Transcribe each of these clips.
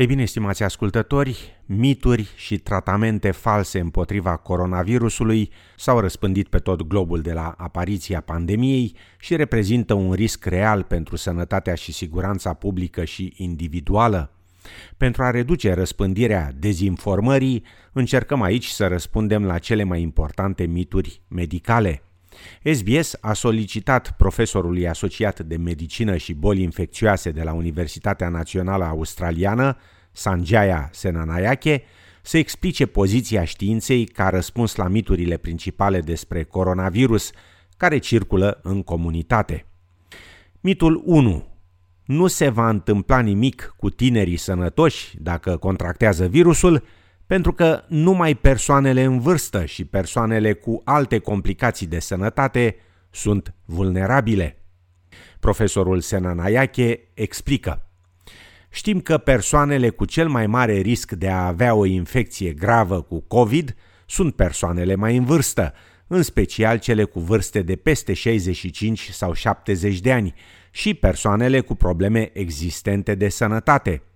Ei bine, stimați ascultători, mituri și tratamente false împotriva coronavirusului s-au răspândit pe tot globul de la apariția pandemiei și reprezintă un risc real pentru sănătatea și siguranța publică și individuală. Pentru a reduce răspândirea dezinformării, încercăm aici să răspundem la cele mai importante mituri medicale – SBS a solicitat profesorului asociat de medicină și boli infecțioase de la Universitatea Națională Australiană, Sanjaya Senanayake, să explice poziția științei ca răspuns la miturile principale despre coronavirus care circulă în comunitate. Mitul 1. Nu se va întâmpla nimic cu tinerii sănătoși dacă contractează virusul, pentru că numai persoanele în vârstă și persoanele cu alte complicații de sănătate sunt vulnerabile. Profesorul Senanayache explică. Știm că persoanele cu cel mai mare risc de a avea o infecție gravă cu COVID sunt persoanele mai în vârstă, în special cele cu vârste de peste 65 sau 70 de ani și persoanele cu probleme existente de sănătate –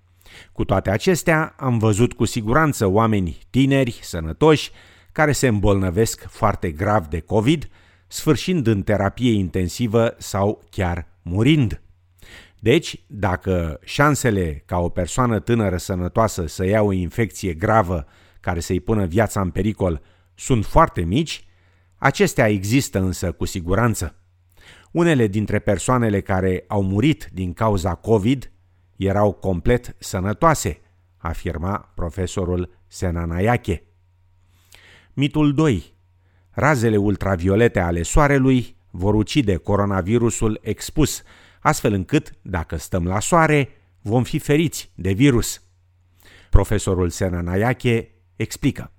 cu toate acestea, am văzut cu siguranță oameni tineri, sănătoși, care se îmbolnăvesc foarte grav de COVID, sfârșind în terapie intensivă sau chiar murind. Deci, dacă șansele ca o persoană tânără sănătoasă să ia o infecție gravă care să-i pună viața în pericol sunt foarte mici, acestea există însă cu siguranță. Unele dintre persoanele care au murit din cauza COVID erau complet sănătoase, afirma profesorul Senanayache. Mitul 2. Razele ultraviolete ale soarelui vor ucide coronavirusul expus, astfel încât, dacă stăm la soare, vom fi feriți de virus. Profesorul Senanayache explică.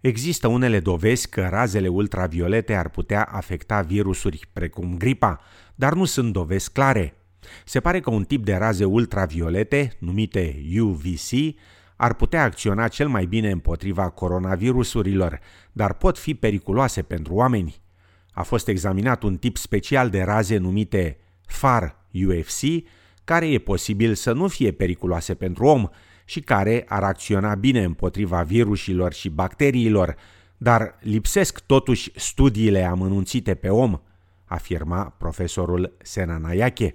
Există unele dovezi că razele ultraviolete ar putea afecta virusuri precum gripa, dar nu sunt dovezi clare. Se pare că un tip de raze ultraviolete, numite UVC, ar putea acționa cel mai bine împotriva coronavirusurilor, dar pot fi periculoase pentru oameni. A fost examinat un tip special de raze numite FAR UFC, care e posibil să nu fie periculoase pentru om și care ar acționa bine împotriva virusilor și bacteriilor, dar lipsesc totuși studiile amănunțite pe om, afirma profesorul Senanayache.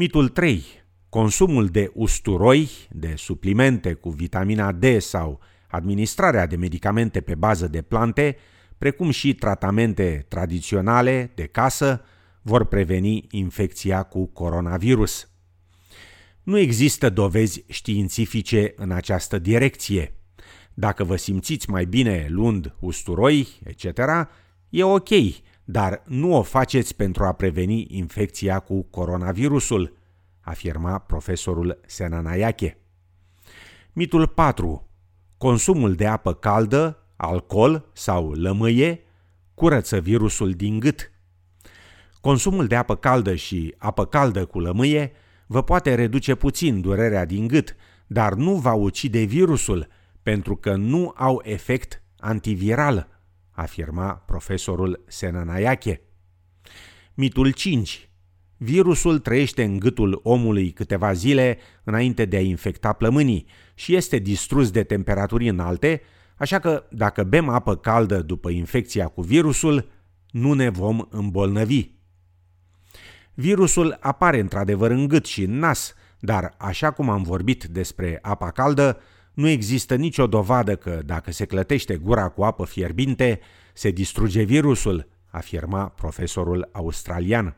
Mitul 3. Consumul de usturoi, de suplimente cu vitamina D sau administrarea de medicamente pe bază de plante, precum și tratamente tradiționale de casă, vor preveni infecția cu coronavirus. Nu există dovezi științifice în această direcție. Dacă vă simțiți mai bine luând usturoi, etc., e ok, dar nu o faceți pentru a preveni infecția cu coronavirusul, afirma profesorul Senanayache. Mitul 4. Consumul de apă caldă, alcool sau lămâie curăță virusul din gât. Consumul de apă caldă și apă caldă cu lămâie vă poate reduce puțin durerea din gât, dar nu va ucide virusul, pentru că nu au efect antiviral, afirma profesorul Senanayache. Mitul 5. Virusul trăiește în gâtul omului câteva zile înainte de a infecta plămânii și este distrus de temperaturi înalte, așa că dacă bem apă caldă după infecția cu virusul, nu ne vom îmbolnăvi. Virusul apare într-adevăr în gât și în nas, dar așa cum am vorbit despre apa caldă, nu există nicio dovadă că dacă se clătește gura cu apă fierbinte, se distruge virusul, afirma profesorul australian.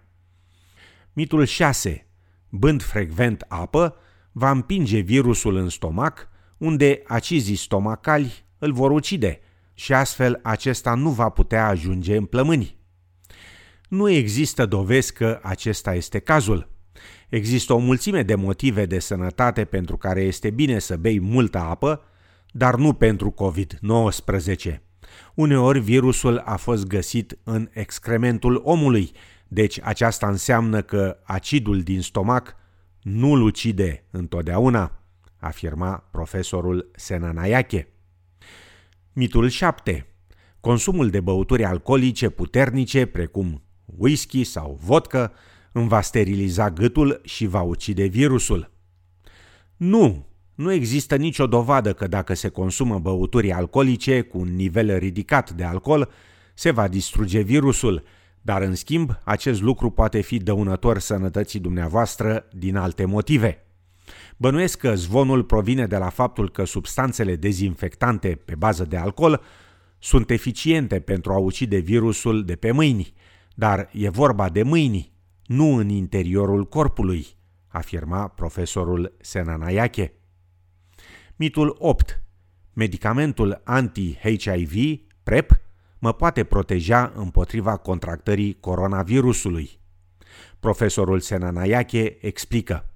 Mitul 6. Bând frecvent apă, va împinge virusul în stomac, unde acizii stomacali îl vor ucide și astfel acesta nu va putea ajunge în plămâni. Nu există dovezi că acesta este cazul. Există o mulțime de motive de sănătate pentru care este bine să bei multă apă, dar nu pentru COVID-19. Uneori virusul a fost găsit în excrementul omului, deci aceasta înseamnă că acidul din stomac nu-l ucide întotdeauna, afirma profesorul Senanayache. Mitul 7. Consumul de băuturi alcoolice puternice, precum whisky sau vodka, îmi va steriliza gâtul și va ucide virusul. Nu, nu există nicio dovadă că dacă se consumă băuturi alcoolice cu un nivel ridicat de alcool, se va distruge virusul, dar în schimb acest lucru poate fi dăunător sănătății dumneavoastră din alte motive. Bănuiesc că zvonul provine de la faptul că substanțele dezinfectante pe bază de alcool sunt eficiente pentru a ucide virusul de pe mâini, dar e vorba de mâini, nu în interiorul corpului, afirma profesorul Senanayache. Mitul 8. Medicamentul anti-HIV, PrEP, mă poate proteja împotriva contractării coronavirusului. Profesorul Senanayache explică.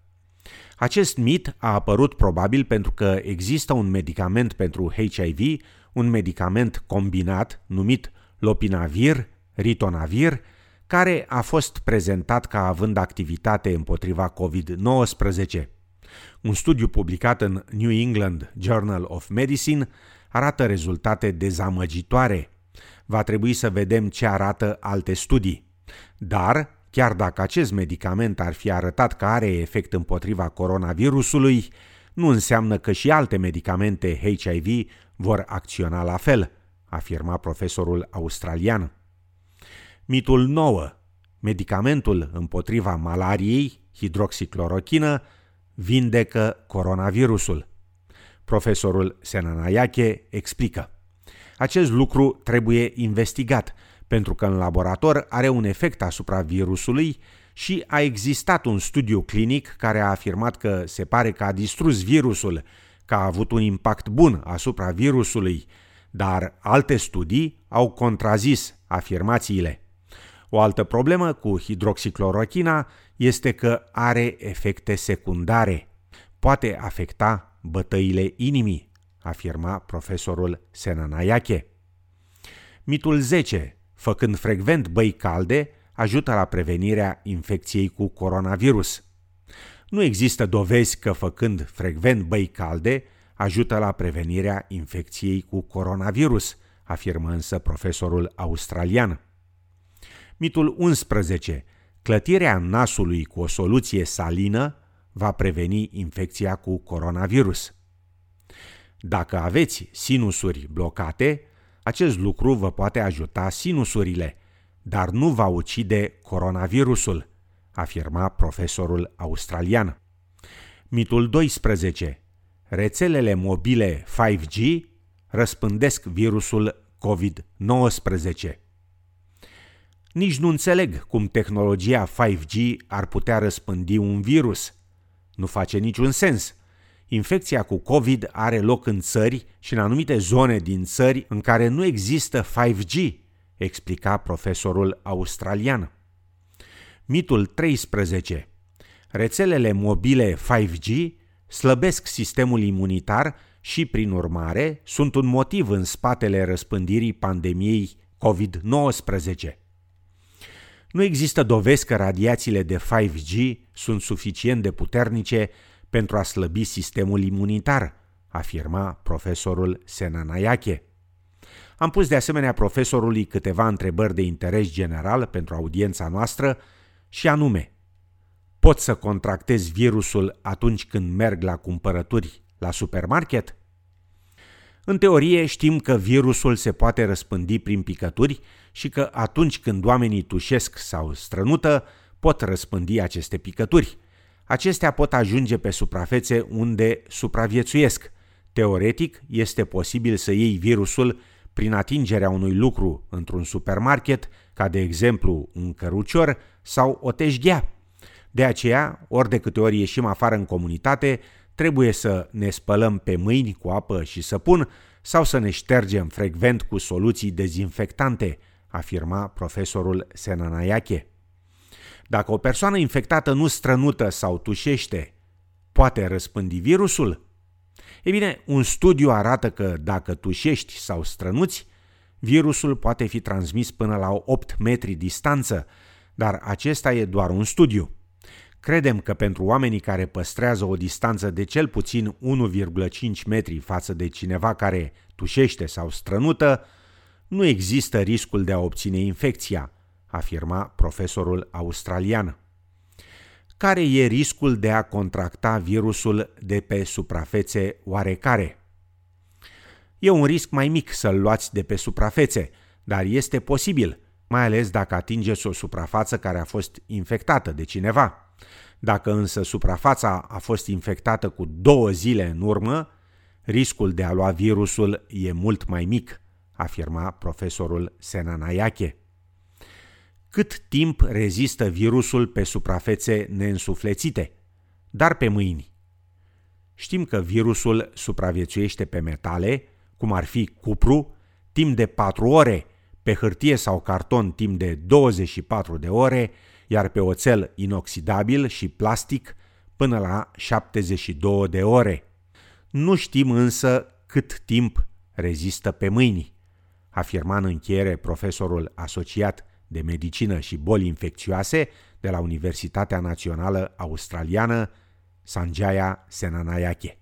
Acest mit a apărut probabil pentru că există un medicament pentru HIV, un medicament combinat numit lopinavir, ritonavir, care a fost prezentat ca având activitate împotriva COVID-19. Un studiu publicat în New England Journal of Medicine arată rezultate dezamăgitoare. Va trebui să vedem ce arată alte studii. Dar, chiar dacă acest medicament ar fi arătat că are efect împotriva coronavirusului, nu înseamnă că și alte medicamente HIV vor acționa la fel, afirma profesorul australian. Mitul 9. Medicamentul împotriva malariei, hidroxiclorochină, vindecă coronavirusul. Profesorul Senanayache explică. Acest lucru trebuie investigat, pentru că în laborator are un efect asupra virusului și a existat un studiu clinic care a afirmat că se pare că a distrus virusul, că a avut un impact bun asupra virusului, dar alte studii au contrazis afirmațiile. O altă problemă cu hidroxiclorochina este că are efecte secundare. Poate afecta bătăile inimii, afirma profesorul Senanayache. Mitul 10, făcând frecvent băi calde, ajută la prevenirea infecției cu coronavirus. Nu există dovezi că făcând frecvent băi calde ajută la prevenirea infecției cu coronavirus, afirmă însă profesorul australian. Mitul 11. Clătirea nasului cu o soluție salină va preveni infecția cu coronavirus. Dacă aveți sinusuri blocate, acest lucru vă poate ajuta sinusurile, dar nu va ucide coronavirusul, afirma profesorul australian. Mitul 12. Rețelele mobile 5G răspândesc virusul COVID-19. Nici nu înțeleg cum tehnologia 5G ar putea răspândi un virus. Nu face niciun sens. Infecția cu COVID are loc în țări și în anumite zone din țări în care nu există 5G, explica profesorul australian. Mitul 13. Rețelele mobile 5G slăbesc sistemul imunitar și, prin urmare, sunt un motiv în spatele răspândirii pandemiei COVID-19. Nu există dovezi că radiațiile de 5G sunt suficient de puternice pentru a slăbi sistemul imunitar, afirma profesorul Senanayache. Am pus de asemenea profesorului câteva întrebări de interes general pentru audiența noastră și anume, pot să contractez virusul atunci când merg la cumpărături la supermarket? În teorie știm că virusul se poate răspândi prin picături și că atunci când oamenii tușesc sau strănută, pot răspândi aceste picături. Acestea pot ajunge pe suprafețe unde supraviețuiesc. Teoretic, este posibil să iei virusul prin atingerea unui lucru într-un supermarket, ca de exemplu un cărucior sau o teșghea. De aceea, ori de câte ori ieșim afară în comunitate, trebuie să ne spălăm pe mâini cu apă și săpun sau să ne ștergem frecvent cu soluții dezinfectante, afirma profesorul Senanayache. Dacă o persoană infectată nu strănută sau tușește, poate răspândi virusul? Ei bine, un studiu arată că dacă tușești sau strănuți, virusul poate fi transmis până la 8 metri distanță, dar acesta e doar un studiu. Credem că pentru oamenii care păstrează o distanță de cel puțin 1,5 metri față de cineva care tușește sau strănută, nu există riscul de a obține infecția, afirma profesorul australian. care e riscul de a contracta virusul de pe suprafețe oarecare? E un risc mai mic să-l luați de pe suprafețe, dar este posibil, mai ales dacă atingeți o suprafață care a fost infectată de cineva. Dacă însă suprafața a fost infectată cu două zile în urmă, riscul de a lua virusul e mult mai mic, afirma profesorul Senanayache. Cât timp rezistă virusul pe suprafețe neînsuflețite, dar pe mâini? Știm că virusul supraviețuiește pe metale, cum ar fi cupru, timp de 4 ore, pe hârtie sau carton timp de 24 de ore, iar pe oțel inoxidabil și plastic până la 72 de ore. Nu știm însă cât timp rezistă pe mâini, afirma în încheiere profesorul asociat de medicină și boli infecțioase de la Universitatea Națională Australiană Sanjaya Senanayake.